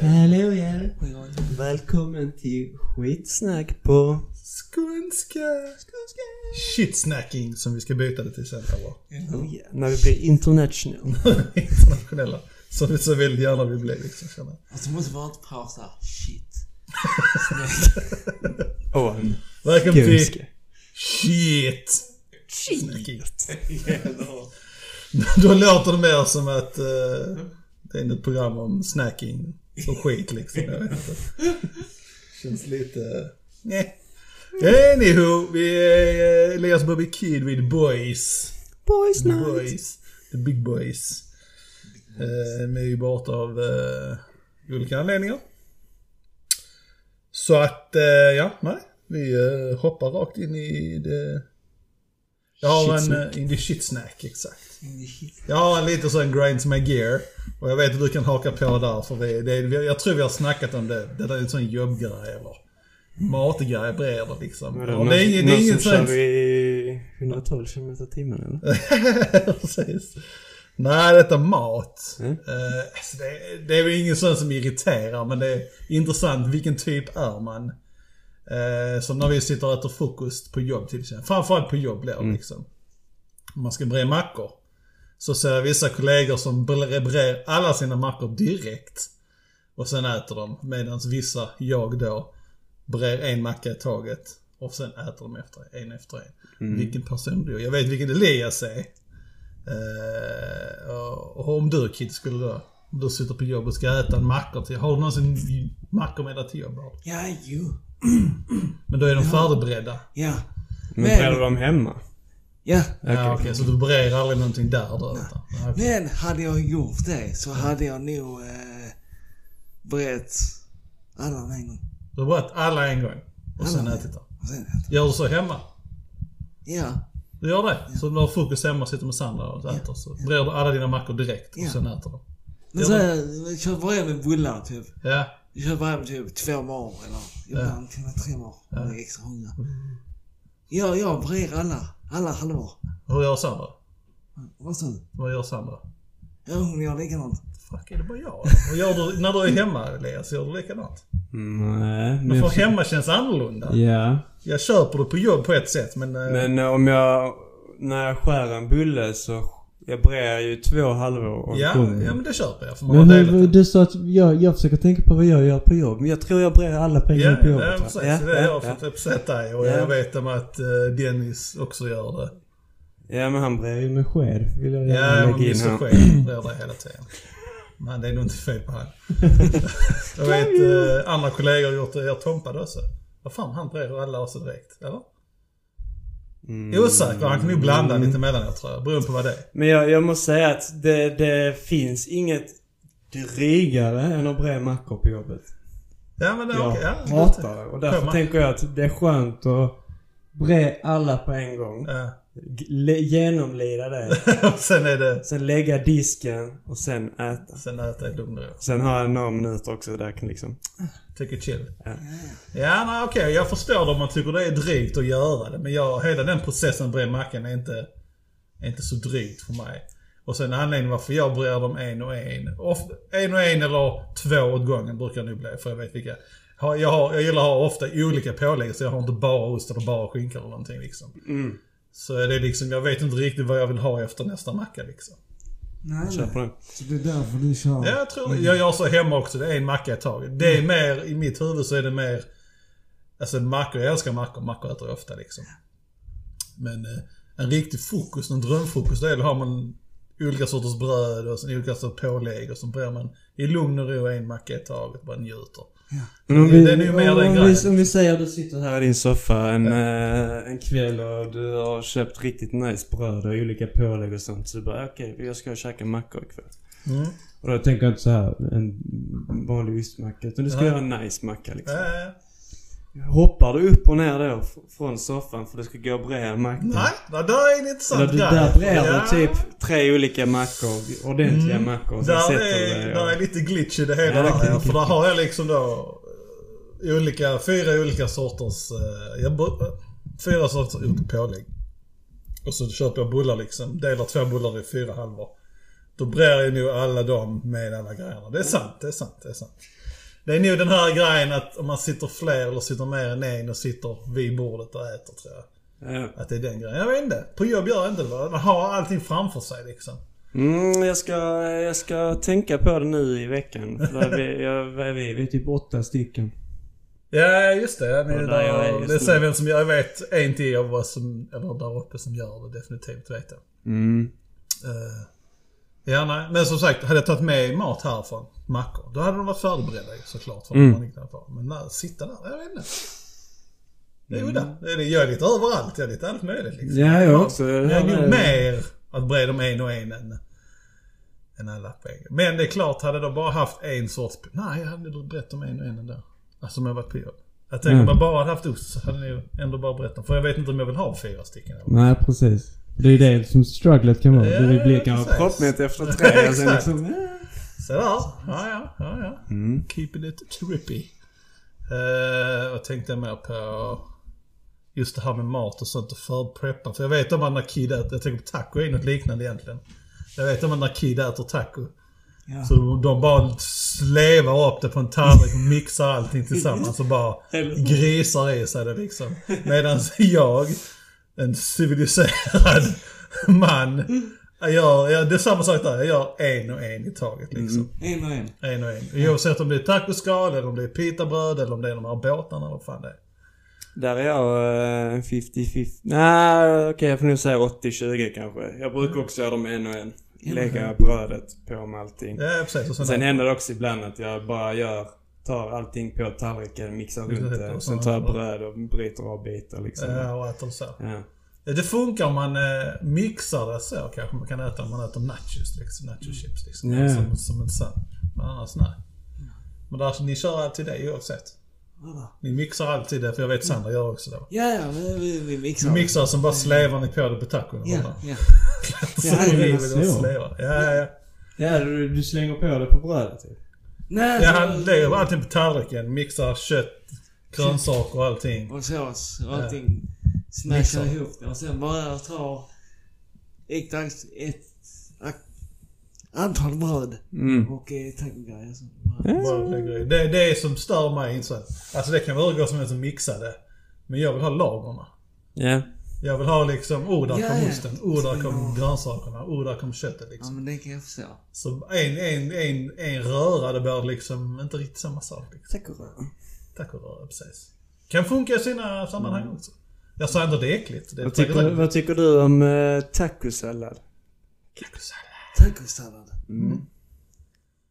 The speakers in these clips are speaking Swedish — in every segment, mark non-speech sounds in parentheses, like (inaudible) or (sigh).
Hallå ja. Välkommen till skitsnack på... Skånska. Shitsnacking som vi ska byta det till sen eller? Oh, yeah. När vi blir international. (laughs) Internationella. Som vi så väldigt gärna vill bli liksom känner jag. Alltså det måste vara ett par såhär shit. (laughs) Åh, en Välkommen till skånska. Shit. Snacking. (laughs) Då låter det mer som att uh, det är ett program om snacking och skit liksom. Jag vet inte. (laughs) Känns lite... Nej. Anywho, vi är uh, Elias Bobby Kid with boys. Boys The night. boys. The big boys. Uh, är ju borta av uh, olika anledningar. Så att, eh, ja, nej. Vi eh, hoppar rakt in i det... Jag har en... Uh, in the shit snack, exakt. Jag har en lite sån grinds my gear. Och jag vet att du kan haka på där för vi, det, jag tror vi har snackat om det. Det där är en sån jobbgrej eller matgrej bredvid liksom. Och någon, det är det är någon ingen som kör i 112 km i timmen eller? (laughs) Precis. Nej, detta är mat. Mm. Eh, alltså det, det är väl ingen sån som irriterar, men det är intressant. Vilken typ är man? Uh, som när vi sitter och äter frukost på jobb till exempel. Framförallt på jobb blir det Mm. liksom. Om man ska bre mackor. Så ser jag vissa kollegor som bre- brer alla sina mackor direkt. Och sen äter de. Medan vissa, jag då, brer en macka i taget. Och sen äter de efter en efter en. Mm. Vilken person du är. Jag vet vilken Elias är. Eh, och, om du Kid skulle då, du sitter på jobb och ska äta en macka till, har du någonsin mackor med dig till jobb? Har du? Ja, jo. Men då är de färdigberedda? Ja. Men bräller de hemma? Ja. Ja okej, så du brer aldrig någonting där då? Ja, okej. Men hade jag gjort det så hade jag nog eh, brett alla en gång. Du har brett alla en gång och sen Alla. ätit sen äter. Gör du så hemma? Ja. Du gör det? Så du har frukost hemma och sitter med Sandra och äter så brer du alla dina mackor direkt och Ja. sen äter du? Men Ja, så här, jag kör varje med bullar typ. Ja. Jag kör varje med typ två mar eller ibland till och med tre mar. Om Ja. jag är extra hungrig. Ja, jag brer alla. Alla halvor. Hur gör Sandra? Vad sa du? Vad gör Sandra? Ja, hon gör likadant. Fuck, är det bara jag? Vad gör du när du är hemma Elias? Gör du likadant? Nej, Men för hemma känns annorlunda. Ja. Jag köper det på jobb på ett sätt men... eh, Men om jag... När jag skär en bulle så... Jag brer ju två halvor av ja, gången. ja men det köper jag för man har Men hur, du sa att jag, jag försöker tänka på vad jag gör på jobb. Men jag tror jag brer alla pengar Ja, på ja, jobbet. va? precis. Ja, det är ja, jag ja. fått sett dig och Ja. jag vet om att eh, Dennis också gör det. Ja, men han är ju... med sked. Vill jag Ja, gärna men lägga in här. Sked gör det hela tiden. Men det är nog inte fel på han. (laughs) jag vet eh, andra kollegor har gjort det. Jag tompade också. Vad fan, han brer alla också direkt. Eller? Mm. Osäker. Han kan nog blanda lite emellanåt tror jag. Beroende på vad det är. Men jag, jag måste säga att det, det finns inget drygare än att bre mackor på jobbet. Ja men det är Jag okej. Ja, hatar det. Och därför mack- tänker jag att det är skönt att bre alla på en gång. Ja. Genomlida det. Och (laughs) sen är det... Sen lägga disken och sen äta. Sen äta i lugn. Sen har jag några minuter också där jag kan liksom... Take it chill. Ja. Ja, nej okej. Jag förstår det om man tycker det är drygt att göra det. Men jag, hela den processen bred mackan är inte, är inte så drygt för mig. Och sen anledningen varför jag brer dem en och en. Ofta, en och en eller två åt gången brukar det nog bli. För jag vet vilka. Jag, har, jag gillar att ha ofta olika pålägg. Så jag har inte bara ost eller bara skinka eller någonting liksom. Mm. Så är det liksom, jag vet inte riktigt vad jag vill ha efter nästa macka liksom. Nej, Kör nej. på den. Så det är därför du kör. Ja, jag tror det. Jag gör så hemma också. Det är en macka i taget. Det är mer, i mitt huvud så är det mer... Alltså mackor, jag älskar mackor. Mackor äter jag ofta liksom. Men eh, en riktig frukost, en drömfrukost, då har man olika sorters bröd och sen olika sorters pålägg och så brer man i lugn och ro en macka i taget. Bara njuter. Men om vi, det är ju mer den grejen. om vi säger att du sitter här i din soffa en, eh, en kväll och du har köpt riktigt nice bröd och olika pålägg och sånt. Så du bara okej, jag ska käka mackor ikväll. Mm. Och då tänker jag inte så här en vanlig ostmacka. Utan du ska Nej. göra En nice macka liksom. Eh, Hoppar du upp och ner då från soffan för det ska gå och bre en macka? nej, det där är Eller du, grej. där brer Ja. du typ tre olika mackor, ordentliga Mm. mackor. Där är, dig där och... är lite glitch i det hela Ja, det där. Ja, för där har jag liksom då eh, olika, fyra olika sorters, eh, jag, eh, fyra sorters olika pålägg. Och så köper jag bullar liksom, delar två bullar i fyra halvor. Då brer jag nog alla dem med alla grejerna. Det är sant, det är sant, det är sant. Det är nog den här grejen att om man sitter fler eller sitter mer än en och sitter vid bordet och äter tror jag. Ja. Att det är den grejen. Jag vet inte. På jobb gör jag inte det. Man har allting framför sig liksom. Mm, jag ska, jag ska tänka på det nu i veckan. För vi, jag, vi, Vi är typ åtta stycken. Ja, just det. Ni, Och där jag det säger vem som. Jag vet en till av oss som, eller där uppe som gör det definitivt, vet jag. mm. Eh, ja, nej. Men som sagt, hade jag tagit med mat härifrån, mackor, då hade de varit förberedda såklart. För Mm. man inte hade. Men när, sitta där, jag vet inte. Det är ju det. det. är det. Jag är lite överallt, jag är lite allt möjligt liksom. Ja, jag också. Jag är nog mer att bereda dem en och en än, än alla på en. Men det är klart, hade jag bara haft en sorts... Nej, jag hade nog berättat om en och en ändå. Alltså om jag varit på jobb. Jag tänker Mm. om jag bara hade haft ost så hade ni ändå bara berättat. För jag vet inte om jag vill ha fyra stycken. eller? Nej, precis. Det är det som strugglet kan vara. Ja, det kanske Proppmätt efter tre. och (laughs) sen Exakt. liksom, eh. Så där. Ja, ja, ja, ja. mm. Keeping it trippy. Uh, vad tänkte jag mer på? Just det här med mat och sånt och förpreppa. För jag vet om man när kid äter, jag tänker på taco är något liknande egentligen. Jag vet om man när kid äter taco. Ja. Så de bara slevar upp det på en tallrik och mixar allting tillsammans och bara (laughs) grisar i sig det liksom. Medan jag, en civiliserad (laughs) man, jag gör, jag, det är samma sak där. Jag gör en och en i taget liksom. En och en. En och en. Oavsett om det är tacoskal eller om det är pitabröd eller om det är de här båtarna eller vad fan det är. Där är jag eh, 50-50. Nej, okej jag får nog säga 80-20 kanske. Jag brukar också göra dem en och en. Lägga brödet på med allting. Ja precis. Och sen, Sen händer det också ibland att jag bara gör, tar allting på tallriken, mixar (laughs) runt det. Och sen tar jag bröd och bryter av bitar liksom. Ja, och äter så. Ja. Ja, Det funkar om man eh, mixar det så kanske man kan äta om man äter nachos liksom. Nachochips liksom. Ja. Som, som en sån. Men annars nej. Men där, ni kör alltid det oavsett. Vadå? Ni mixar alltid det, för jag vet Sandra gör också det. Ja, ja, vi, vi mixar. Ni mixar som bara slevar ni på det på tacon. Ja, ja. (laughs) Så Ja, det är så. Ja, ja, ja. Ja, du, du slänger på det på brödet typ. Nej, Ja, så- han lägger allting på tallriken. Mixar kött, grönsaker och allting. Och sås och Ja. allting. Smashar Mixar. ihop det och sen bara tar ett ak- antal bröd Mm. och eh, tacogrejer. så Ja. I. Det, det är som stör mig insåg jag. Alltså det kan väl gå som helst att mixa det. Men jag vill ha lagorna. Ja. Jag vill ha liksom, oh där Ja, kom ja. osten, oh där kom grönsakerna, oh där kom köttet Ja liksom. men det kan jag förstå. Så en, en, en, en röra, det blir liksom inte riktigt samma sak. Liksom. Tacoröra. Tacoröra, precis. Kan funka i sina sammanhang också. Jag inte att det är äckligt. Det är Vad tycker, vad tycker du om uh, tacosallad? Tacosallad. Mm.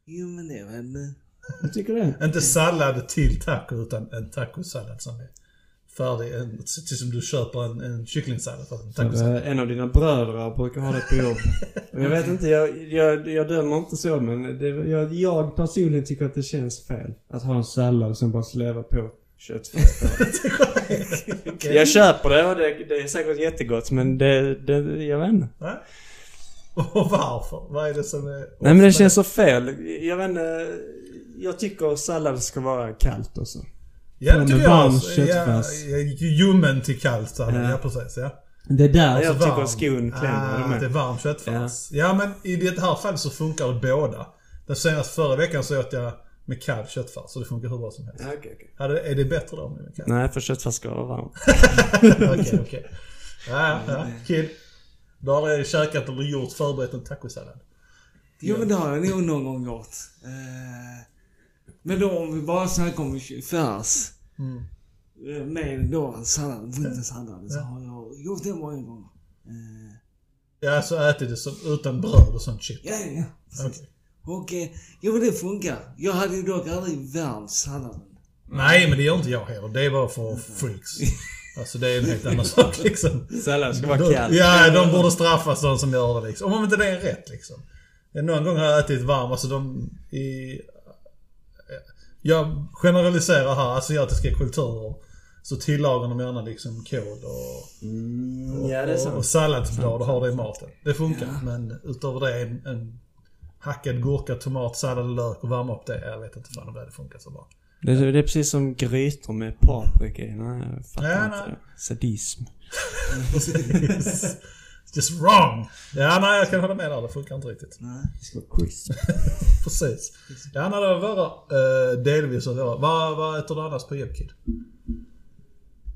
Jo men det är väl... Jag tycker det. Inte sallad till taco utan en tacosallad som är färdig. En, precis som du köper en, en kycklingsallad fast en. Eh, En av dina bröder brukar ha det på jobb. Jag vet inte, jag, jag, jag dömer inte så men det, jag, jag personligen tycker att det känns fel. Att ha en sallad sen bara släva på köttfärs (laughs) på. Jag köper det och det, det är säkert jättegott men det, det jag vet inte. Nej? Och varför? Vad är det som är... Nej men det känns så fel. Jag vet inte. Jag tycker sallad ska vara kallt och så. Ja, det med tycker jag varm också. köttfärs. Ja, ljummen till kallt. Ja. Ja, precis. Ja. Det är där. jag Alltså tycker varm. skon klämmer ah, det det är varm köttfärs. Ja. men i det här fallet så funkar det båda. Den senaste förra veckan så åt jag med kall köttfärs så det funkar hur bra som helst. Ja, okej, okej. Hade, är det bättre då med kall? Nej, för köttfärs ska vara varm. (laughs) Okej, okej. Ja, ja. Kid. Du har käkat eller gjort förberett en tacosallad? Jo men det har jag nog någon gång gjort. Eh, men då om vi bara snackar om färs. Mm. eh, Med då sallad, vintersallad. Så har jag gjort det många gånger. Eh, Ja, så ätit det som, utan bröd och sånt shit. ja, ja. Okej. Och eh, jo men det funkar. Jag hade ju dock aldrig värmt salladen. Nej, men det gör inte jag heller. Det är bara för freaks. Alltså det är en helt annan (laughs) sak liksom. Sallad ska vara kall. ja, de borde straffas de som gör det liksom. Om inte det är rätt liksom. Någon gång har jag ätit varm, alltså de i... Jag generaliserar här, asiatiska kulturer. Så tillagar de gärna liksom kål och, Mm, ja, det är och, och salladsblad och har det i maten. Det funkar. Ja. Men utöver det, en, en hackad gurka, tomat, sallad, lök och värma upp det. Jag vet inte fan om det hade funkat så bra. Det är, det är precis som grytor med paprika i. Nej, jag fattar Ja, inte. nej. Sadism. (laughs) Precis. Just wrong! Ja, nej jag kan hålla med där. Det funkar inte riktigt. Nej. Det ska vara (laughs) crisp. Precis. Ja, nej, det var våra, uh, delvis av våra. Vad, vad äter du annars på Jebkid?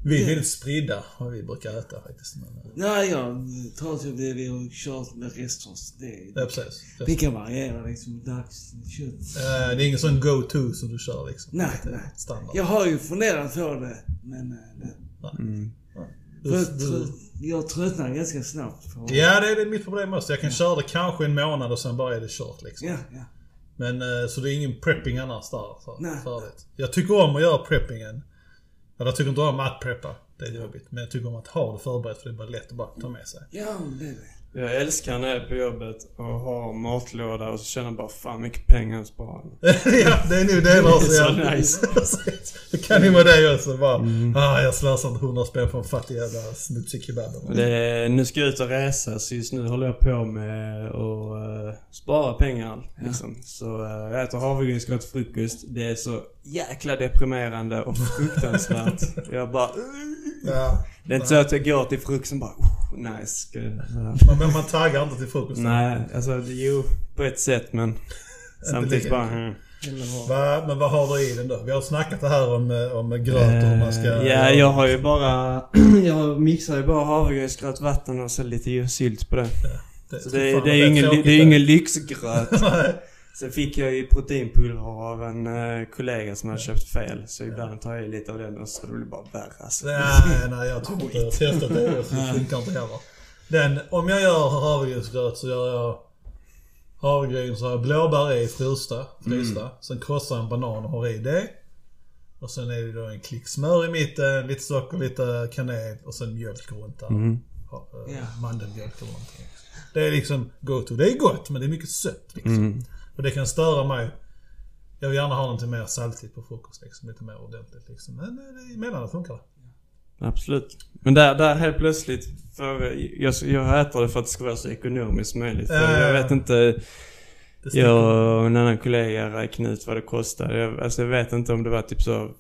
Vi är väldigt spridda, vad vi brukar äta faktiskt. Men, eh, Nej, jag tror att det vi har kört med restaurants. Det, ja, precis. det kan variera liksom. Dags, kött. Eh, det är ingen sån go-to som du kör liksom? Nej, nej. Standard. Jag har ju funderat på det, men... eh, Det, Mm. Du, för, du, trö- jag tröttnar ganska snabbt på... ja, det är det mitt problem också. Jag kan köra det kanske en månad och sen bara är det kört liksom. Ja, ja. Men eh, så det är ingen prepping annars där. Så, Nej. Jag tycker om att göra preppingen. Ja, jag tycker inte om att preppa. Det är jobbigt. Men jag tycker om att ha det förberett för det är bara lätt att bara ta med sig. Ja, det är det. Jag älskar när jag är på jobbet och har matlåda och så känner jag bara fan mycket pengar jag sparar. (laughs) ja, det är nog det också. Det är så ja. nice. (laughs) det kan ju vara det också. Bara, ah, jag slösar inte 100 spänn på en fattig jävla smutsig kebab. Är, nu ska jag ut och resa så just nu håller jag på med att uh, spara pengar. Liksom. Så uh, jag äter havregrynsgröt till frukost. Det är så jäkla deprimerande och fruktansvärt. (laughs) jag bara... Ja. Det är inte så att jag går till frukosten bara oh, nice. Jag- Men, man taggar inte till frukost. Nej, alltså jo på ett sätt men samtidigt bara... Mm. Va, men vad har du i den då? Vi har snackat det här om, eh, om gröt och hur man ska... Eh, Ja, jag har ju bara... (clears throat) jag mixar ju bara havregrynsgröt, vatten och så lite sylt på det. Så det, fan, det är ju ingen, det är det. ingen lyxgröt. (laughs) Sen fick jag ju proteinpulver av en eh, kollega som hade köpt fel. Så ibland tar jag lite av den och så det blir bara värre alltså. Nej, nej, jag tror inte jag har testat det. Det funkar inte heller. Den, om jag gör havregrynsgröt så gör jag havregryn så har jag blåbär i frysta. frysta. Sen krossar jag en banan och har i det. Och sen är det då en klick smör i mitten, lite socker, lite kanel och sen mjölk runt där. Mm. Eh, Ja. Mandelmjölk eller någonting. Det är liksom go-to. Det är gott men det är mycket sött liksom. Mm. Och det kan störa mig. Jag vill gärna ha någonting mer saltigt på frukost liksom. Lite mer ordentligt liksom. Men eh, det- emellanåt funkar det. Absolut. Men där, där helt plötsligt, för jag, jag äter det för att det ska vara så ekonomiskt möjligt. För Ja, ja, jag ja. vet inte, det jag och en annan kollega räknade ut vad det kostade. Jag, alltså jag vet inte om det var typ så...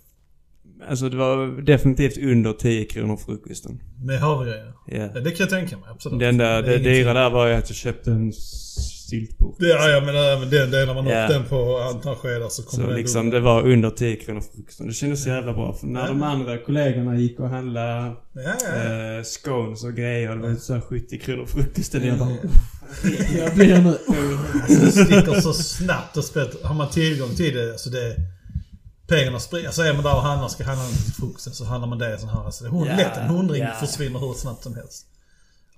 Alltså det var definitivt under 10 kronor frukosten. Med havregrejer. Ja. Ja, det kan jag tänka mig. Absolut. Det enda, det ingenting. dyra där var ju att jag köpte en syltburk. Ja, ja men även den delar man Ja. upp den på antal skedar så kommer Så liksom det var under 10 kronor frukosten. Det kändes så jävla bra. För när Ja. de andra kollegorna gick och handlade Ja, ja, eh, scones och grejer. Det var så här 70 kronor frukosten. Jag bara... (laughs) Jag blir nu... Det sticker så snabbt och spett. Har man tillgång till det, alltså det... Pengarna springer. Alltså är man där och handlar, ska handla till frukosten så handlar man det sån här. Alltså hon- Ja, lätt en hundring ja. försvinner hur snabbt som helst.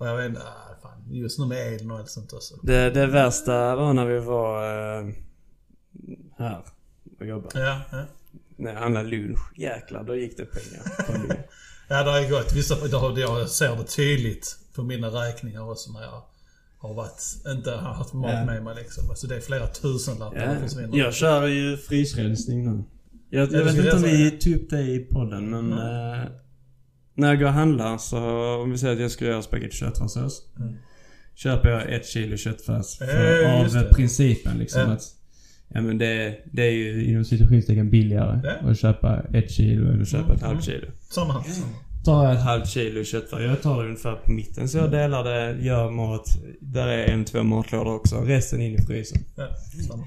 Och jag vet inte, ah, fan. Just nu med elen och allt sånt också. Det, det värsta var när vi var eh, här och jobbade. Ja, ja. När jag handlade lunch. Jäklar, då gick det pengar på (laughs) lunch. Ja, det har ju gått. Vissa, det har- jag ser det tydligt på mina räkningar också när jag har varit, inte har haft mat Ja. med mig liksom. Alltså det är flera tusenlappar Ja, som försvinner. jag kör ju frysrensning nu. Jag, jag vet inte om vi tog upp det i podden men... eh, när jag går och handlar så om vi säger att jag ska göra spagetti köttfärssås. Mm. Köper jag ett kilo köttfärs. För, just av det. principen liksom Ja. att... Ja men det, det är ju inom citationstecken billigare Ja. att köpa ett kilo än att köpa Mm, ett halvt mm. kilo. Samma här. Tar jag ett halvt kilo köttfärs, jag tar det ungefär på mitten så jag delar det, gör mat. Där är en, två matlådor också. Resten in i frysen. Samma.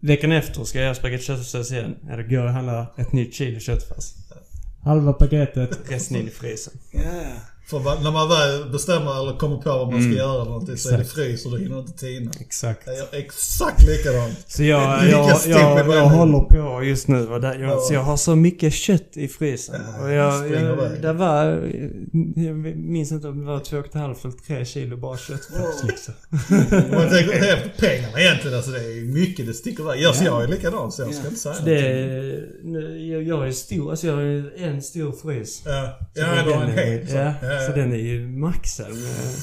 Veckan efter ska jag göra spagetti köttfärssås igen. Ja, då går jag och handlar ett nytt kilo köttfärs. Halva paketet, resten in i frysen. Ja, ja. För när man väl bestämmer eller kommer på vad man ska Mm. göra någonting så är det frys och då hinner inte tina. Exakt. Jag gör exakt likadant. Så jag, Lika jag, jag, jag jag håller på just nu och där, jag, Ja. så jag har så mycket kött i frysen. Ja, och jag, jag, det var, jag minns inte om det var två och ett halvt eller tre kilo bara köttfärs liksom. Om (laughs) man tänker efter pengarna egentligen, alltså det är mycket det sticker iväg. Alltså, jag är likadan så jag ska Ja. inte säga det, nu, jag, jag är stor, alltså jag har en stor frys. Ja, ja du har en är- hel. Ja, Ja, ja. Så den är ju maxad med...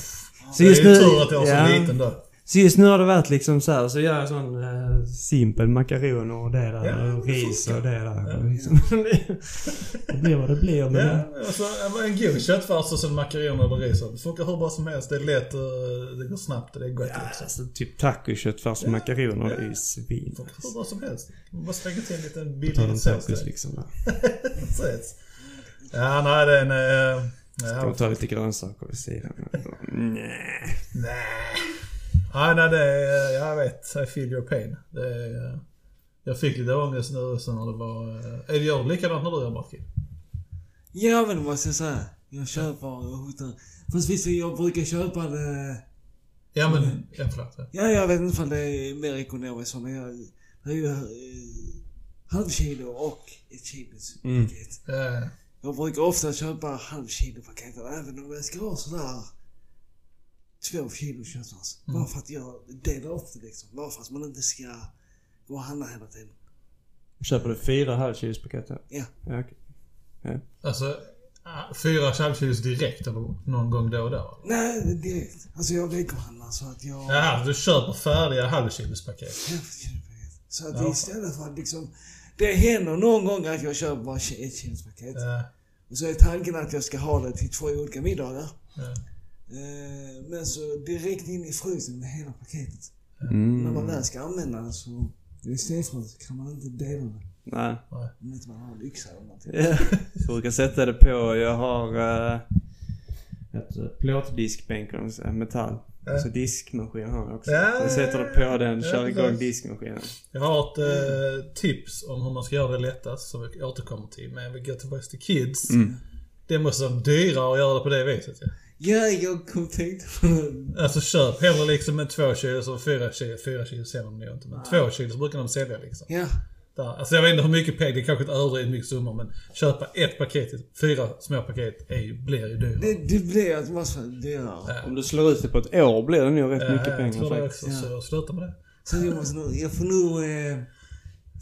Så det är just ju nu, tur att jag har så ja, liten då. så just nu har det varit liksom så här, så gör jag sån eh, simpel makaroner och det där Ja, och det ris och det där. Ja. Liksom, (laughs) det blir vad det blir men... Ja, alltså en god köttfärs och sen makaroner eller ris. Det funkar hur bra som helst. Det är lätt och det går snabbt och det är gott Ja, liksom. alltså typ tacoköttfärs och makaroner det är ju svin. Det funkar hur bra som helst. Man bara slänga till en liten billig sås liksom. Precis. (laughs) Ja, nej den är... Ska vi ta lite grönsaker vid sidan? Nej. Nej. Ja, nej, det är, jag vet. I feel your pain. Det är, jag fick lite ångest nu sen när det var... Är det gör likadant när du gör Martin? Ja men det måste jag säga. Jag köper hotar. Fast visst, jag brukar köpa det... Ja, men... Ja, förlåt. Ja. Ja, jag vet inte om det är mer ekonomiskt men jag... Det är ju eh, halvkilo och ett kilos Mm. Ja, Jag brukar ofta köpa halvkilo-paket även om jag ska ha sådär två kilo köttfärs. Mm. Bara för att jag delar upp det liksom. Bara för att man inte ska gå och handla hela tiden. Köper du fyra halvkilospaket? Ja. Ja, okej. Alltså, ah, fyra halvkilos direkt eller någon gång då och då? Nej, direkt. Alltså jag vegohandlar så att jag... Jaha, du köper färdiga halvkilospaket? Halvkilopaket. Så att Ja. istället för att liksom... Det händer någon gång att jag köper bara ett kilospaket. Ja, Och så är tanken att jag ska ha det till två olika middagar. ja. Eh, Men så direkt in i frysen med hela paketet. Mm. När man väl ska använda det så... I snedfront kan man inte dela det. Nej. Om inte man har en yxa eller någonting. Ja. Jag brukar sätta det på, jag har uh, ett plåtdiskbänk, metall. Ja. Så diskmaskin har jag också. Ja, jag sätter det på den, ja, kör igång precis. diskmaskinen. Jag har ett eh, tips om hur man ska göra det lättast som vi återkommer till. Men vi går tillbaka till kids. Mm. Det måste vara dyrare att göra det på det viset ja. Ja, jag kom tänkte på det. Alltså köp hellre liksom en 2 kilo som 4 kilo. 4 kilo säljer de nog inte. Men 2 kilo så brukar de sälja liksom. Ja. Där. Alltså jag vet inte hur mycket pengar, det är kanske ett överdrivet mycket summor men köpa ett paket, fyra små paket är blir ju dyrare. Det, det blir automatiskt dyrare. Ja. Om du slår ut det på ett år blir det nog rätt Ja, mycket jag pengar tror det faktiskt. också, så sluta med det. Så jag måste nog, jag får nog, eh,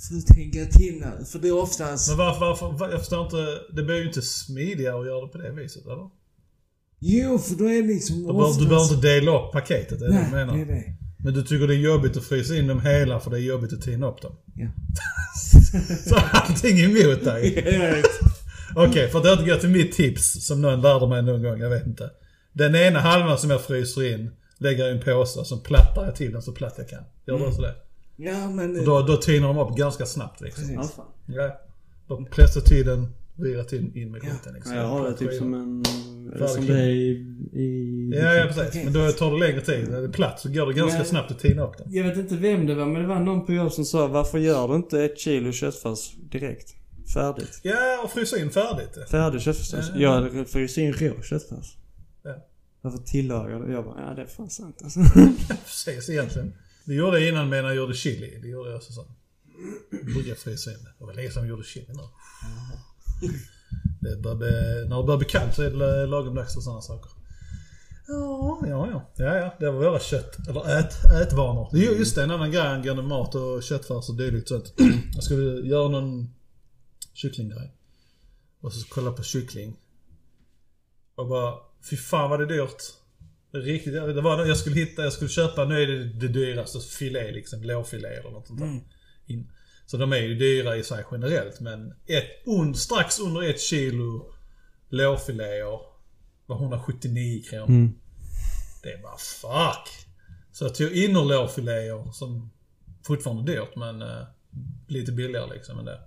får tänka till här. För det är oftast, Men varför, varför, var- jag förstår inte, det blir ju inte smidigare att göra det på det viset eller? jo för då är det liksom Du behöver, oftast... du behöver inte dela upp paketet, är det du Nej, menar? det är det. Men du tycker det är jobbigt att frysa in dem hela för det är jobbigt att tina upp dem? Ja. (laughs) så allting är emot dig? (laughs) Okej, för att återgå till mitt tips som någon lärde mig någon gång, jag vet inte. Den ena halvan som jag fryser in lägger jag i en påse, så plattar jag till den så platt jag kan. Gör du också det? Ja men... Och då, då tinar de upp ganska snabbt liksom. Precis. Ja. Ja. Då pressar till den, virar till in med skiten liksom. Ja, jag har det typ som en... Som det är i... i Ja, ja precis. Men då tar det längre tid. När det är platt så går det ganska Men- snabbt att tina upp den. Jag vet inte vem det var, men det var någon på jobb som sa varför gör du inte ett kilo köttfärs direkt? Färdigt. Ja, och frysa in färdigt. Färdig köttfärs. Ja. Jag hade fryst in rå köttfärs. Ja. Varför tillagar du? Jag bara, ja det är fan sant alltså. (laughs) Precis egentligen. Det gjorde jag innan medan jag gjorde chili. Det gjorde jag också så. Brukar frysa in det. Det var länge sedan jag gjorde chili nu. Det börjar bli, när det börjar bli kallt så är det lagom dags för sådana saker. Ja, ja, ja. Ja, ja. Det var våra kött, eller ät, ätvanor. Det är ju just det, en annan grej angående mat och köttfärs och dylikt. Så att (clears throat) jag skulle göra någon kycklinggrej. Och så kolla på kyckling. Och bara, fy fan vad det är dyrt. Riktigt, det var jag skulle hitta, jag skulle köpa, nu är det det dyraste, filé liksom, lårfilé eller något sånt där. Mm. Så de är ju dyra i sig generellt men ett, un, strax under ett kilo lårfiléer var 179 kronor. Mm. Det bara fuck. Så jag tog innerlårfiléer som fortfarande är dyrt men eh, lite billigare liksom än det.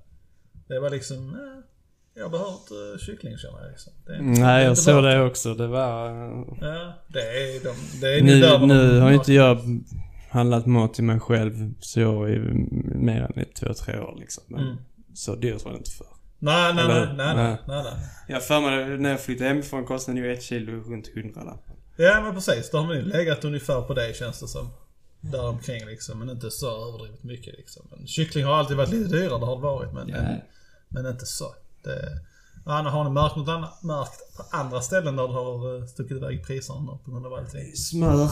Det var liksom, eh, jag behöver inte kyckling känner jag liksom. Det är, inte- Nej, jag såg det också. Det var... Ja, det är de, det är nu de- nu har inte jag handlat mat till mig själv så i mer än ett, två, tre år liksom. Men Mm. så dyrt var det inte för. Nej, nej, nej, nej, nej, nej. nej. Jag för mig när jag flyttade hemifrån kostade ju ett kilo runt 100 lappar. Ja men precis, då har man ju legat ungefär på det känns det som. Där omkring liksom, men inte så överdrivet mycket liksom. Men kyckling har alltid varit lite dyrare, det har det varit. Men, men, men inte så. Det, Anna, har ni märkt något annat, märkt på andra ställen där du har eh, stuckit iväg priserna på grund av allting? Smör,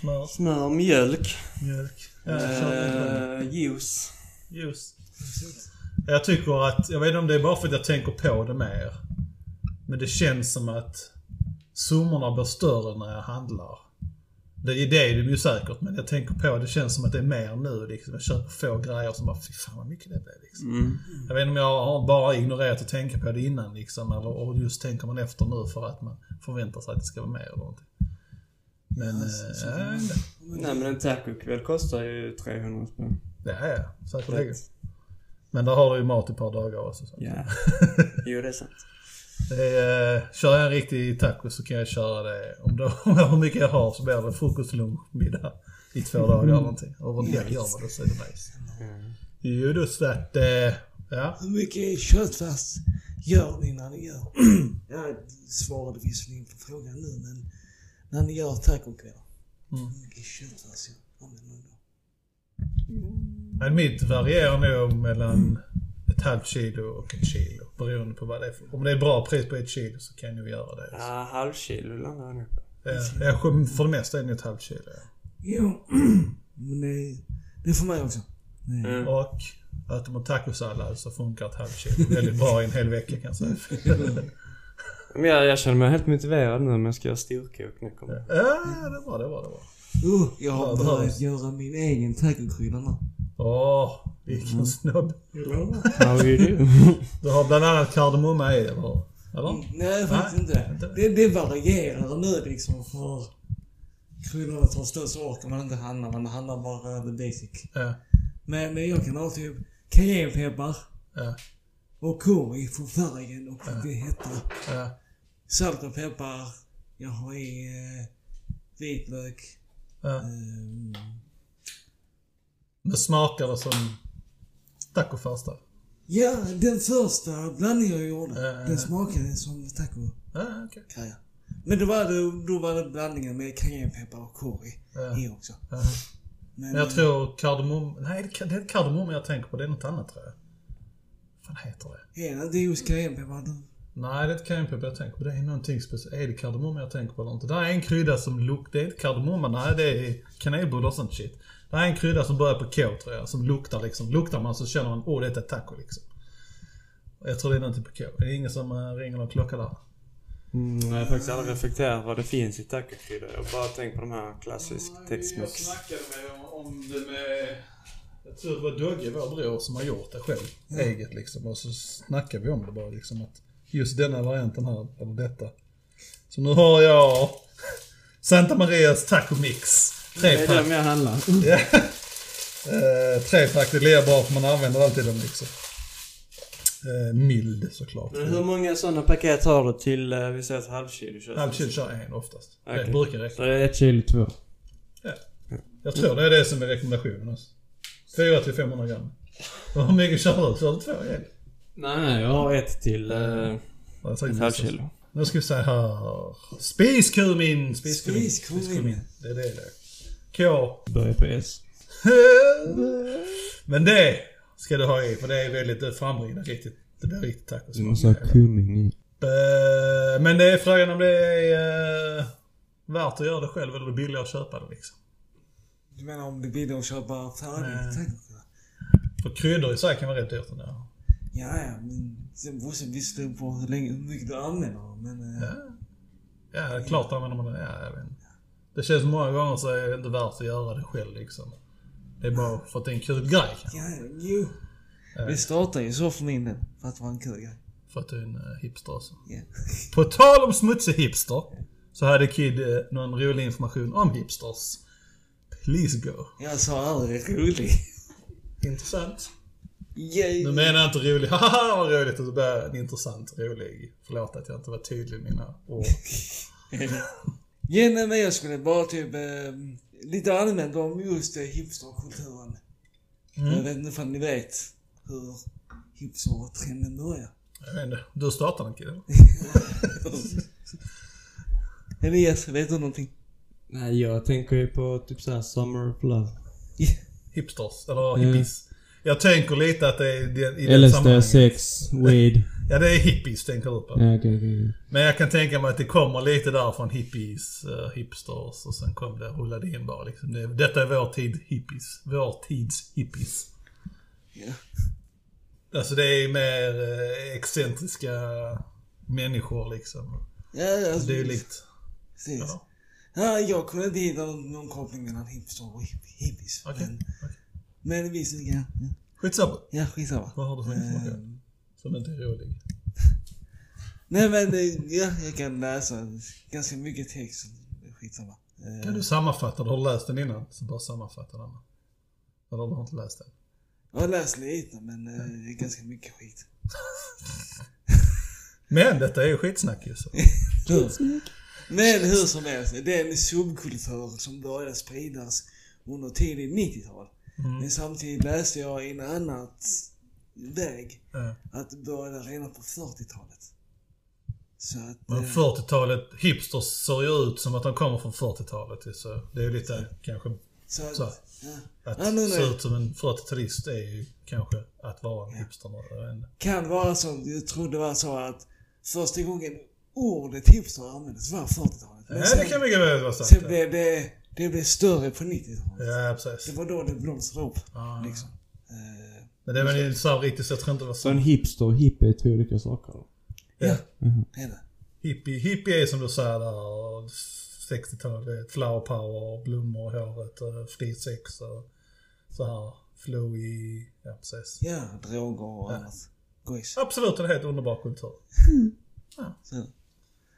Smör, smör, mjölk, mjölk, ja, eh, juice. juice. Jag tycker att, jag vet inte om det är bara för att jag tänker på det mer. Men det känns som att summorna blir större när jag handlar. Det är det är det ju säkert, men jag tänker på det känns som att det är mer nu liksom. Jag köper få grejer som bara, fy fan vad mycket det blev liksom. Mm. Jag vet inte om jag har bara ignorerat att tänka på det innan liksom, eller och just tänker man efter nu för att man förväntar sig att det ska vara mer eller någonting. Men, vet inte. Nej men en tacokväll kostar ju 300 spänn. Det är jag säkerligen. Men där har du ju mat i ett par dagar också. Så. Ja. Jo det är sant. Det är, eh, kör jag en riktig taco så kan jag köra det. Om, då, om jag, hur mycket jag har så blir det frukost, lunch, middag i två dagar eller någonting. Över en helg gör man det så är det nice. Jo, då så att... Eh, ja. Hur mycket köttfärs gör ni när ni gör? (clears throat) jag svarade visserligen på frågan nu, men när ni gör tacokvällar. Mm. Hur mycket köttfärs använder ni då? Men mitt varierar nog mellan ett halvt kilo och ett kilo. Beroende på vad det är för. Om det är bra pris på ett kilo så kan jag göra det. Ja, halvkilo landar jag nog på. Ja, för det mesta är det ett halvt kilo. Ja. Jo, (clears throat) men det, det är för mig också. Mm. Och äter man tacosallad så funkar ett halvt kilo väldigt bra i en hel vecka kan jag säga. (laughs) Men jag, jag känner mig helt motiverad nu om jag ska göra storkok nu. Kommer. Ja, det var det var det var. Oh, jag har börjat göra min egen tacokrydda nu. Åh, vilken snobb. How you do? Du har bland annat kardemumma i, eller? Eller? Nej, faktiskt Nej, inte. Det, det varierar nu liksom för kryddorna tar störst orkar man inte handla, man handlar bara the basic. Ja, Men, men jag kan ha typ cayennepeppar ja, och curry för färgen och för det hetta. ja. Salt och peppar. Jag har i eh, vitlök. ja. ehm, Men smakar det som tacofärs där? ja, den första blandningen jag gjorde, Ja, ja, ja. den smakade som taco Ja, okej. grejer. Men då var det, då var det blandningen med cayennepeppar och curry Ja. i också. Ja. Men, Men jag tror kardemumma... Nej, det är inte kardemumma jag tänker på. Det är något annat tror jag. Vad fan heter det? Är det inte just cayennepeppar? Nej, det är inte cayennepepper jag tänker på. Det är någonting speciellt. Är det kardemumma jag tänker på eller inte? Det är en krydda som luktar... Det är inte kardemumma, nej det är kanelbulle och sånt shit. Det är en krydda som börjar på K tror jag. Som luktar liksom. Luktar man så känner man åh det är taco liksom. Jag tror det är någonting på K. Det är ingen som uh, ringer någon klocka där. Mm, jag har faktiskt aldrig reflekterat vad det finns i tacokrydda. Jag har bara tänkt på de här klassisk Tex-Mex. snackade med om det med... Jag tror det var Dogge, vår bror, som har gjort det själv. Eget liksom. Och så snackade vi om det bara liksom att just denna varianten här, eller detta. Så nu har jag (laughs) Santa Marias Taco Mix. Det är dem jag handlar. (laughs) Ja. Eh, tre pack, det ler bara för man använder alltid dem liksom. Eh, mild såklart. Men hur många sådana paket har du till, eh, vi säger ett halvkilo kött? Halv kilo kör jag en oftast. Det Okej. brukar räcka. Så det är ett kilo två. Jag tror det är det som är rekommendationen. Alltså. 4 till 500 gram. Och hur mycket kör du? Kör du två igen? Nej, nej, jag har ett till eh, ett halvkilo. Nu ska vi se här. Spiskumin! Spiskumin. Spiskumin. Det är det det är. K. Börjar på S. (laughs) Men det ska du ha i, för det är väldigt det frambringar riktigt. Det blir riktigt tacos. Du måste ha kummin i. Eh, Men det är frågan om det är eh, värt att göra det själv eller billigare att köpa det liksom. Du menar om det är billigare att köpa färdig Nej. tacokrydda? För kryddor i sig kan vara rätt dyrt ändå. Ja, ja, men sen måste vi stå på hur länge, hur mycket du använder men... Ja. Ja, det är klart använder man det. Ja, jag vet inte. Det känns många gånger så är det inte värt att göra det själv liksom. Det är bara för att det är en kul grej. Ja, jo. Ja. Det startar ju så för min del. För att vara en kul grej. För att du är en uh, hipster alltså. Ja. (laughs) På tal om smutsig hipster. Så hade Kid eh, någon rolig information om hipsters. Please go. Jag sa aldrig rolig. (laughs) Intressant. Yay. Nu menar jag inte rolig, (laughs) haha vad roligt. Jag en intressant rolig. Förlåt att jag inte var tydlig i mina ord. Ja, nej, men jag skulle bara typ... Eh, lite allmänt om just eh, hipsterkulturen. Jag Mm. vet inte om ni vet hur hipstertrenden börjar. Jag vet inte, du startade den killen. (laughs) Elias, vet du någonting? Nej, jag tänker ju på typ såhär Summer of Love. (laughs) Hipsters, eller hippies. Jag tänker lite att det är i det LSD, sammanhanget. sex, weed. Ja, det är hippies tänker du på. Ja, okej, okej. Men jag kan tänka mig att det kommer lite där från hippies, uh, hipsters och sen kom det, rullade in bara liksom. Det, detta är vår tid hippies. Vår tids hippies. Ja. Alltså det är mer uh, excentriska människor liksom. Ja, alltså, Det är ju likt. Precis. Ja. Ja, jag kunde inte hitta någon, någon koppling mellan hipster och hip, hippies. Okej. Men, okej. men visst, ja. Skitsamma. Ja, skitsamma. Vad har du för information? Som inte är rolig. nej men, ja, jag kan läsa ganska mycket text. Skitsamma. Kan du sammanfatta? Har du läst den innan? Så bara sammanfatta den. Eller du har inte läst den? Jag har läst lite, men eh, det är ganska mycket skit. (laughs) Men detta är ju skitsnack ju. Så. (laughs) Men hur som helst, det är en subkultur som började spridas under tidigt 90-tal. Men samtidigt läste jag i en annat väg Ja. att det började redan på 40-talet. Så att... Men eh, 40-talet, hipsters ser ju ut som att de kommer från 40-talet ju, så det är ju lite kanske så att, så. Ja, Att Ja, nu, se nej. ut som en 40-talist är ju kanske att vara en hipster jag vet inte. kan vara så, jag tror det var så att första gången ordet hipster användes var 40-talet. Men Ja, sen, det kan mycket väl vara sant. sen blev det, det blev större på 90-talet. Ja, Det precis. var då det blomstrade upp. Ja. Liksom. Eh, Men det är väl så riktigt så jag tror inte det var Så så. en hipster och hippie är två olika saker då? ja, Mhm. det är det. Hippie, hippie är som du säger där, och 60-talet, det är flower power, blommor i håret, och fri sex och så här flowy, ja precis. Ja, droger och Ja. annat. Gojs. Absolut en helt underbar kultur. (laughs) Så.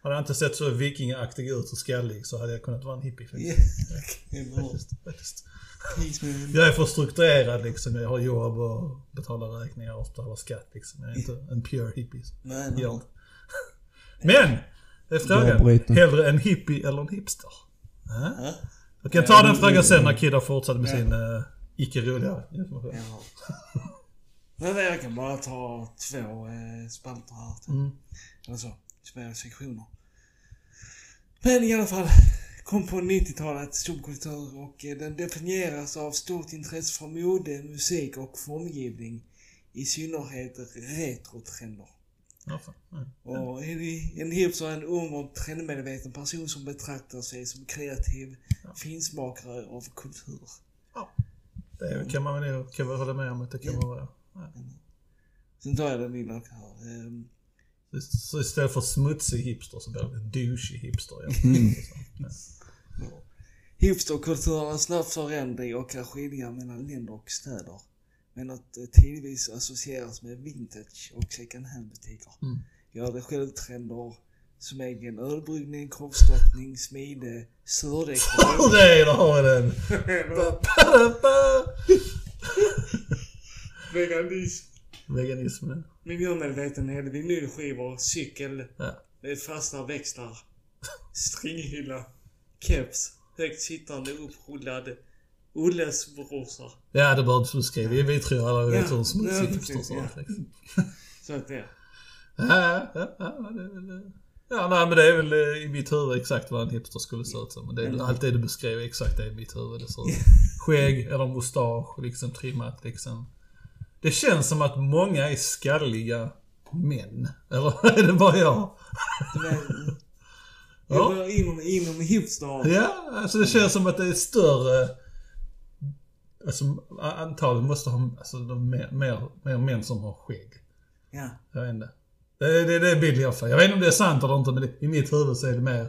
Hade jag inte sett så vikingaaktig ut och skallig så hade jag kunnat vara en hippie Ja, (laughs) faktiskt. är bra. Faktiskt, faktiskt. Man. Jag är för strukturerad liksom. Jag har jobb och betalar räkningar och betalar skatt liksom. Jag är inte en pure hippie. Nej, nej. Ja. Men! Det är frågan. Hellre en hippie eller en hipster? Äh? Ja. Jag kan ta den frågan sen när Kid har fortsatt med sin uh, icke roliga information. Ja. Men jag kan bara ta två eh, spalter här. typ. Mm. Eller så. Två sektioner. Men i alla fall. Kom på 90-talet, subkultur och eh, den definieras av stort intresse för mode, musik och formgivning. I synnerhet retrotrender. Ja. Mm. Och en, en hipster är en ung och trendmedveten person som betraktar sig som kreativ finsmakare av kultur. Det kan man väl kan väl hålla med om att det kan vara. Ja. Sen tar jag den lilla här. Ehm, Så istället för smutsig hipster så blir det en douchig hipster. Ja. (laughs) Ja. Ja. Hipsterkulturen är en snabb förändring och kan skilja mellan länder och städer. Men att eh, tidvis associeras med vintage och second hand butiker. Mm. Gör det självtrender som egen ölbryggning, korvstoppning, smide, surdeg. (laughs) Det där har vi den! Ba-ba-da-ba. (laughs) Veganism. Veganismen. Miljömedvetenhet, vinylskivor, cykel Ja. fasta växlar, stringhylla, keps, högt sittande upprullad Ollesbrorsa. Ja, det behöver du skriva. Vi, vi tror alla vet Ja, hur ser ja. ut. Liksom. (laughs) Så att det. Ja, ja, ja, det är väl... Ja, nej, men det är väl eh, i mitt huvud exakt vad en hipster skulle se ut som. Men det är, allt det du beskrev är exakt det i mitt huvud. Det ser. Skägg eller mustasch, liksom trimmat liksom. Det känns som att många är skalliga män. Eller (laughs) är det bara jag? Ja. jag var inom, inom hipster. Ja, alltså det känns som att det är större... Alltså antagligen måste ha, alltså de mer, mer, mer män som har skägg. Ja. Jag vet inte. Det är det, det är bilden jag får. Jag vet inte om det är sant eller inte men det, i mitt huvud så är det mer...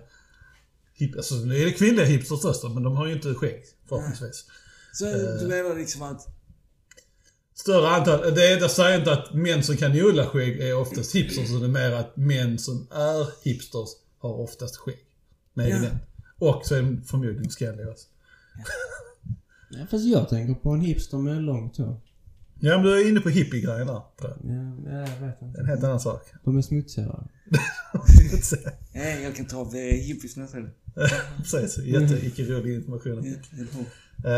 Hip, alltså nu är det kvinnliga hipsters också men de har ju inte skägg förhoppningsvis. Så Eh. du menar liksom att... Större antal. Det är, jag säger inte att män som kan odla skägg är oftast hipsters. utan Det är mer att män som är hipsters har oftast skägg. Med Ja. den. Och så är de förmodligen skalliga också. Ja, fast jag tänker på en hipster med långt hår. Ja men du är inne på hippie-grejen där. Ja, ja, jag vet Det är inte. en helt annan sak. De är smutsigare. (laughs) Nej, jag kan ta av eh, hippies nästa gång. (laughs) Precis. Jätte icke rolig information. Eh,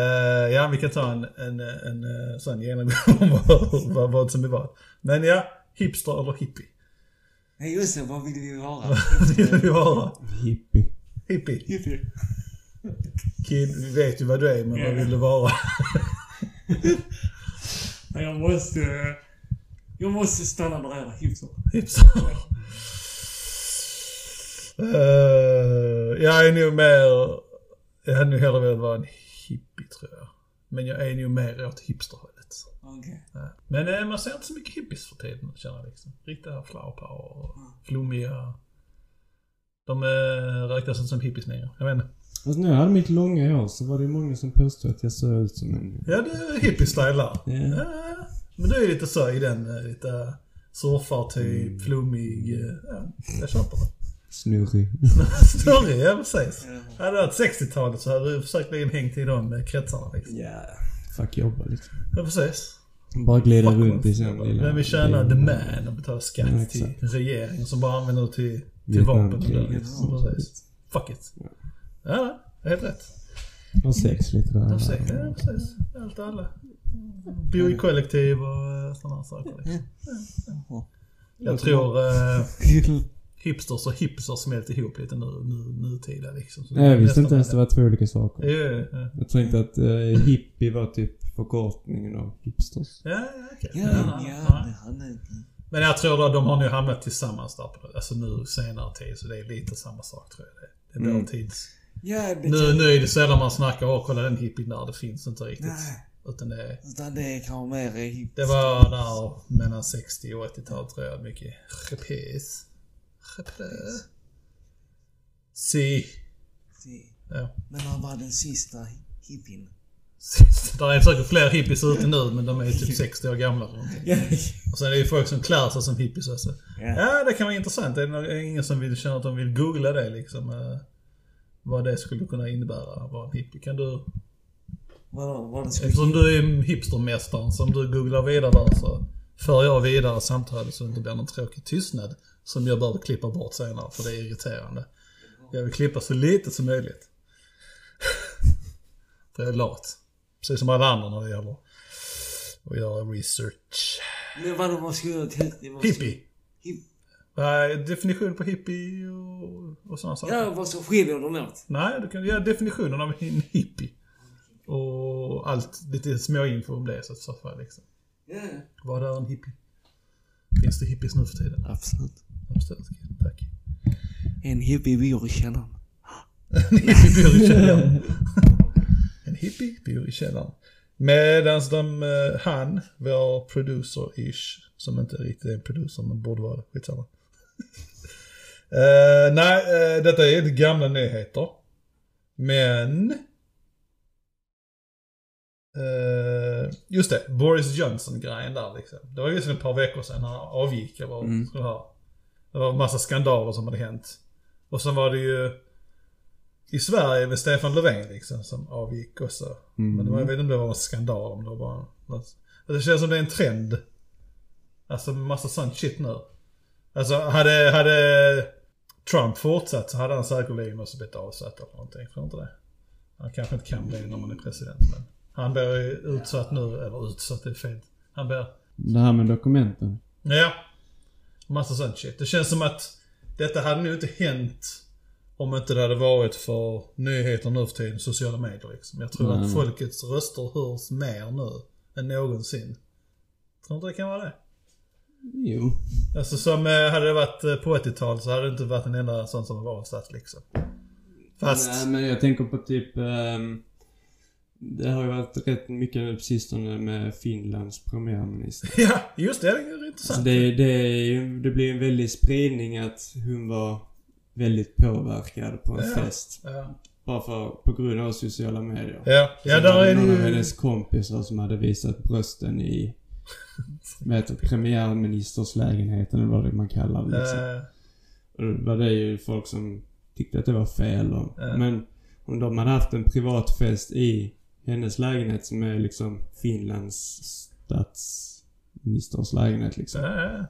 ja, vi kan ta en, en, en, en sån genomgång om vad, (laughs) vad, vad som är vad. Men ja, hipster eller hippie? Nej, just det. Vad vill vi vara? Vad vill vi vara? Hippie. Hippie. Hippie. Kid, vi vet ju vad du är, men Ja. vad vill du vara? (laughs) Jag måste... Jag måste stanna där, hipster. Hipster. Eh, jag är nog mer... Jag hade nog hellre velat vara en hippie, tror jag. Men jag är nog mer åt hipsterhållet. Ja. Men eh, man ser inte så mycket hippies för tiden, känner jag liksom. Riktiga flower power och flummiga. De eh, räknas inte som hippies längre. Jag vet inte. Fast när jag hade mitt långa hår så var det ju många som påstod att jag såg ut som en... Ja, det är hippie-style där. Ja. Ja, men du är lite så i den, eh, lite surfartyp, flummig. eh, Ja, jag köper det. Snurrig. (laughs) Snurrig, ja precis. Hade det varit 60-talet så hade du säkerligen hängt i de kretsarna liksom. Ja. Fuck jobba liksom. Ja, precis. Bara Fuck runt i sin lilla... Vem vill tjäna the man och betala skatt Ja, till regeringen som bara använder det till, till vapen. liksom. Fuck it. Ja, är helt rätt. Och sex lite där. De säger, ja precis. Allt och alla. Bo i kollektiv och sådana saker. Liksom. Ja. Jag tror uh, (laughs) hipsters och hipsters smält ihop lite nu, nu, nutida liksom. Så Nej, jag visste inte ens det var två olika saker. Ja, ja, ja. Jag tänkte att uh, hippie var typ förkortningen av hipsters. Ja, ja, okej. Ja, Ja, ja, ja. hade... Men jag tror att de har nu hamnat tillsammans där på. Alltså nu senare tid. Så det är lite samma sak tror jag. Det, det är Mm. dåtids... Ja, det Nu, nu är det sällan man snackar och kolla den hippien där. Det finns inte riktigt. Nej. Utan det, Utan det är kanske mer i... det var där mellan 60 och 80-tal tror jag. Mycket repris. Repris. Si. Ja. Men han var den sista hippien. (laughs) Där är säkert fler hippies ute nu men de är typ (laughs) 60 år gamla. Och sen är det ju folk som klär sig som hippies också. Ja. Det kan vara intressant. Det är ingen som vill känna att de vill googla det liksom. eh, Vad det skulle kunna innebära att vara en hippie. Kan du, Vadå, det så? eftersom du är hipstermästaren, som du googlar vidare där så för jag vidare samtalet så det inte blir någon tråkig tystnad. Som jag behöver klippa bort senare för det är irriterande. Jag vill klippa så lite som möjligt. (laughs) för jag är lat. Precis som alla andra när det gäller att göra research. Men vadå, vad ska jag så- Hippie. Hip... Vad är definition på hippie och, och sådana saker? Ja, vad så skiljer de åt? Nej, du kan göra definitionen av en hippie. Och allt, lite små info om det så, så fall liksom. Ja. Vad är en hippie? Finns det hippies nu för tiden? Absolut. Absolut, tack. En hippie bor i källaren. En hippie bor i källaren. en hippie bor i källaren. Medan de, eh, han, vår producer-ish, som inte riktigt är en producer men borde vara det, skitsamma. uh, nej, uh, detta är lite gamla nyheter. Men... eh, just det, Boris Johnson-grejen där liksom. Det var ju visserligen ett par veckor sedan han avgick eller Mm. skulle ha. Det var en massa skandaler som hade hänt. Och sen var det ju i Sverige med Stefan Löfven liksom som avgick också. Men det var, jag vet inte om det var en skandal, om det var bara något. Det känns som det är en trend. Alltså massa sånt shit nu. Alltså hade, hade Trump fortsatt så hade han säkerligen också blivit avsatt eller någonting. Tror inte det? Han kanske inte kan bli när man är president men han blir utsatt nu, eller utsatt det är fel. Han blir Det här med dokumenten. Ja. Massa sånt shit. Det känns som att detta hade nog inte hänt om inte det hade varit för nyheter nu för tiden, sociala medier liksom. Jag tror Nej. att folkets röster hörs mer nu än någonsin. Tror inte det kan vara det? Jo. Alltså som eh, hade det varit eh, på 80-talet så hade det inte varit en enda sån som var avsatt liksom. Fast... Nej, men jag tänker på typ... ehm, det har ju varit rätt mycket nu på sistone med Finlands premiärminister. Ja, just det. Det är intressant. det, det, ju- det blir en väldig spridning att hon var väldigt påverkad på en Ja. fest. Ja, Bara för, på grund av sociala medier. ja, ja där är det någon av ju... hennes kompisar som hade visat brösten i... (laughs) Vad heter det? Premiärministerslägenheten eller vad det man kallar det liksom. Eh, Och då var det ju folk som tyckte att det var fel och, Ja. Men om de hade haft en privat fest i hennes lägenhet som är liksom Finlands statsministers lägenhet liksom. ja,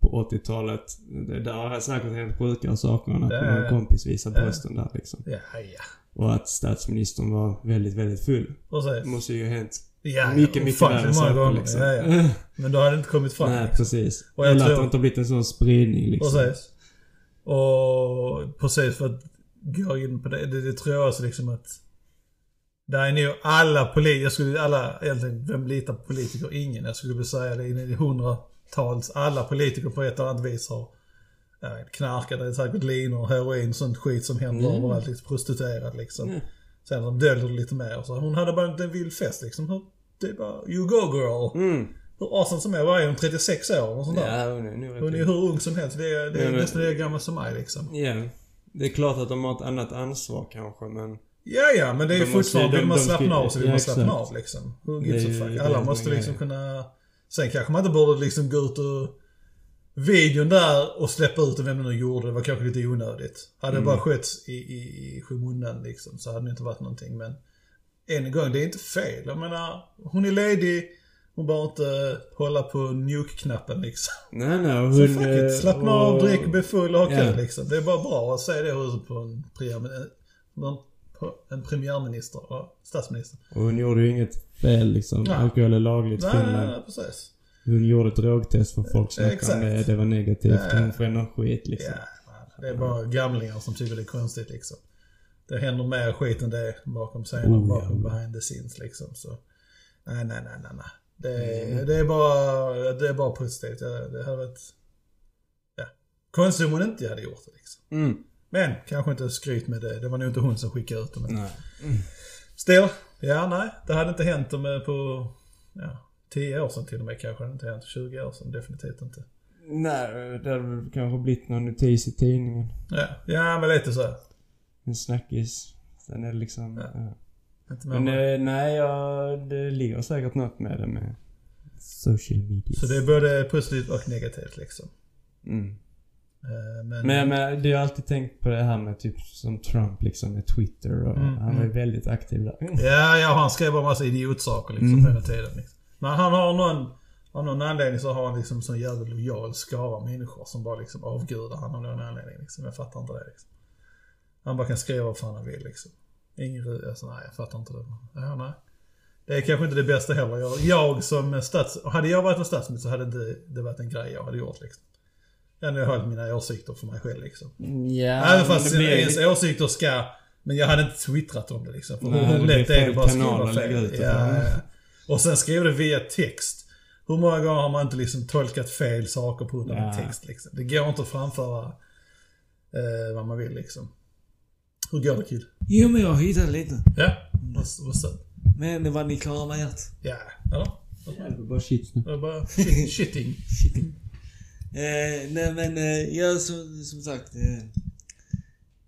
På 80-talet. Det, där har säkert hänt sjukare saker än att någon ja. kompis visar Ja. brösten där liksom. ja, ja. Och att statsministern var väldigt, väldigt full. Det Precis. måste ju ha hänt Ja, mycket, mycket värre saker liksom. Ja, ja. (laughs) Men då hade det inte kommit fram. Nej, precis. Och jag Eller tror- att det inte har blivit en sån spridning liksom. Precis. Och precis för att gå in på det, det, det tror jag också liksom att där är nog alla politiker, jag skulle alla, egentligen, vem litar på politiker? Ingen. Jag skulle vilja säga det, är hundratals, alla politiker på ett eller annat vis har knarkat, det är säkert linor, heroin, sånt skit som händer Mm. överallt. Lite prostituerad liksom. Mm. Sen de döljer det lite mer. Så hon hade bara en vild fest liksom. Det är bara, you go girl. Mm. Hur awesome som är, vad är hon? 36 år och sånt där? Ja, hon är rätt Hon är hur ung som helst. Det är, det är Ja, men- nästan lika gammal som mig liksom. Ja. Det är klart att de har ett annat ansvar kanske men... Ja, ja, men det är De fortfarande, de- vill man slappna av så vill man slappna av liksom. Who Det gives a fuck? det Alla måste liksom kunna... Sen kanske man inte borde liksom gå ut och... Videon där och släppa ut vem det nu gjorde, det var kanske lite onödigt. Hade det Mm. bara skötts i, i, i skymundan liksom så hade det inte varit någonting men... Än en gång, det är inte fel. Jag menar, hon är ledig Hon behöver inte hålla på nuke-knappen liksom. Nej, nej. och Så Hon, fuck eh, it, slappna av, och- drick, bli full och ha Ja. liksom. Det är bara bra att säga det på en, premiär, någon- på en premiärminister, ja, statsminister. Och hon gjorde ju inget fel liksom. Nej. Alkohol är lagligt Nej, nej, Finland. nej, precis. Hon gjorde ett drogtest för folk snackade om Exakt. det. Det var negativt. Ja. Hon får någon skit liksom. Ja, det är bara gamlingar som tycker det är konstigt liksom. Det händer mer skit än det bakom scenen, Oh, ja. bakom behind the scenes liksom. Så, nej, nej, nej, nej, nej. Det, Mm. det, är bara, det är bara positivt. Det, det hade varit... Ja. Konstigt om hon inte hade gjort det liksom. Mm. Men kanske inte skryt med det. Det var nog inte hon som skickade ut dem. Nej. Still, ja nej. Det hade inte hänt om eh, på ja, 10 år sedan till och med kanske. Det hade inte hänt 20 år sedan. Definitivt inte. Nej, det hade väl kanske blivit någon notis i tidningen. Ja, ja men lite så. En snackis. Sen är det liksom... Ja. Ja. Mer Men med. eh, nej, ja, det ligger säkert något med det med social media. Så det är både positivt och negativt liksom. Mm. Eh, Men, Men, men det har alltid tänkt på det här med typ som Trump liksom med Twitter och Mm, han var ju mm. väldigt aktiv där. Ja, ja, han skrev bara massa idiotsaker liksom Mm. hela tiden. Liksom. Men han har någon, av någon anledning så har han liksom sån jävla lojal skara människor som bara liksom avgudar han av någon anledning liksom. Jag fattar inte det liksom. Han bara kan skriva vad fan han vill liksom. Ingen, alltså, nej jag fattar inte det. Ja, nej. Det är kanske inte det bästa heller. Jag, jag som stats... Hade jag varit en statsminister så hade inte det varit en grej jag hade gjort liksom. Jag hade hållit mina åsikter för mig själv liksom. Ja, Även fast det blir ens åsikter ska... Men jag hade inte twittrat om det liksom. För Nej, hur det lätt är det bara att skriva fel? det Ja, ja, ja. Och sen skriva det via text. Hur många gånger har man inte liksom tolkat fel saker på grund av Ja. en text liksom? Det går inte att framföra eh, vad man vill liksom. Hur går det Kid? Jo, men jag hittade lite. Ja? What's up? Men det var ni klara med ert? Ja, eller? Det var bara shit nu. Det är bara shit, shitting. (laughs) Shitting. Eh, nej men, eh, ja som, som sagt. Eh,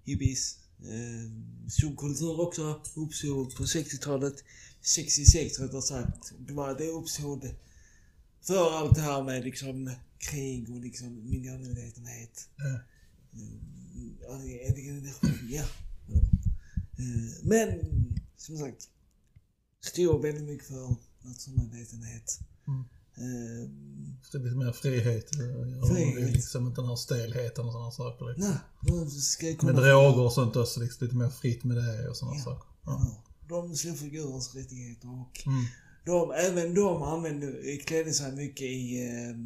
hippies. Eh, subkultur också uppstod på 60-talet. 66 rättare sagt. Det var det uppstod för allt det här med liksom krig och liksom miljömedvetenhet. Ja. Eh, Ja. Eh, Men, som sagt. Står väldigt mycket för nationalmedvetenhet. Mm. Lite mer frihet. ja, Frihet. Liksom inte den här stelheten och sådana saker. Liksom. Nej, ska komma Med droger och sånt också. Liksom, lite mer fritt med det och sådana Ja. saker. Ja. Ja, de slår för Gudens rättigheter och Mm. de, även de använde, klädde sig mycket i eh,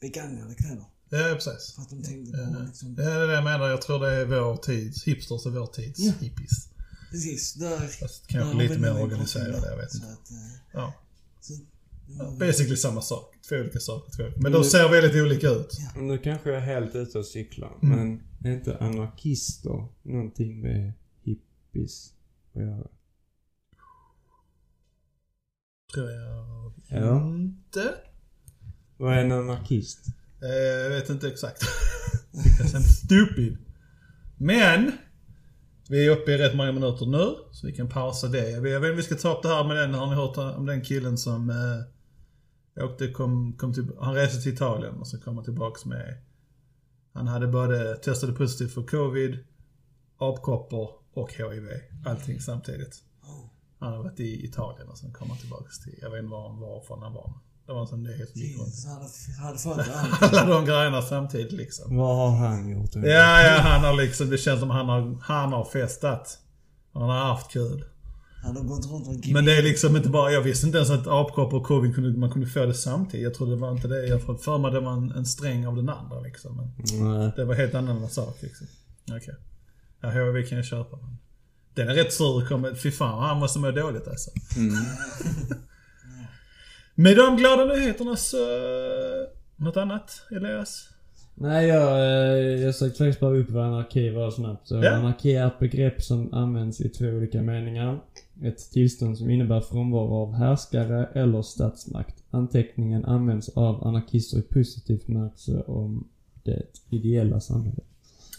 begagnade kläder. Ja, precis. För att de tänkte Ja, på liksom, Ja, det är det jag menar. Jag tror det är vår tids. Hipsters är vår tids Ja. hippies. precis, där... Fast där kanske har lite mer organiserade, jag vet Så inte. att, eh, Ja. så, Ja, ja, basically samma sak. Två olika saker. Två olika. Men Mm. de ser väldigt olika ut. Men Nu kanske jag är helt ute och cyklar. Mm. Men är inte anarkister någonting med hippies att göra? Tror jag Ja. inte. Vad är en anarkist? Eh, Jag vet inte exakt. (laughs) Because I'm stupid. Men! Vi är uppe i rätt många minuter nu, så vi kan pausa det. Jag vet inte om vi ska ta upp det här med den. Har ni hört om den killen som eh, åkte, kom, kom till, han reste till Italien och så kom han tillbaks med... Han hade både testade positivt för covid, apkoppor och HIV. Allting samtidigt. oh, Han har varit i Italien och sen kom han tillbaks till, jag vet inte var han var från han var. Det var en sån nyhet som gick runt. (laughs) Alla de grejerna samtidigt liksom. Vad har han gjort? Ja, ja, han har liksom, det känns som han har, han har festat. Han har haft kul. Han har gått runt och Men det är liksom inte bara, jag visste inte ens att apkoppor och covid kunde, man kunde få det samtidigt. Jag trodde det var inte det. Jag får för mig det var en, en sträng av den andra liksom. Men Nej. det var helt annan sak liksom. Okej. Ja, HIV kan jag köpa. Men den är rätt sur. kommer- Fy fan, han måste må dåligt alltså. Mm. (laughs) Med de glada nyheterna så... Något annat, Elias? Nej, jag, eh, jag sökte faktiskt bara upp vad anarki var snabbt. Så Ja. Anarki är ett begrepp som används i två olika meningar. Ett tillstånd som innebär frånvaro av härskare eller statsmakt. Anteckningen används av anarkister i positiv bemärkelse om det ideella samhället.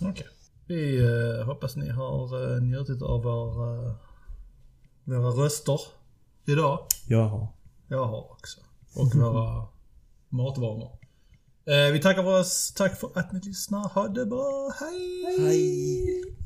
Okej. Vi eh, hoppas ni har eh, njutit av vår, eh, våra röster idag. Jag har. Jag har också. Och våra (laughs) matvanor. Eh, vi tackar för oss. Tack för att ni lyssnar. Ha det bra. Hej! Hej!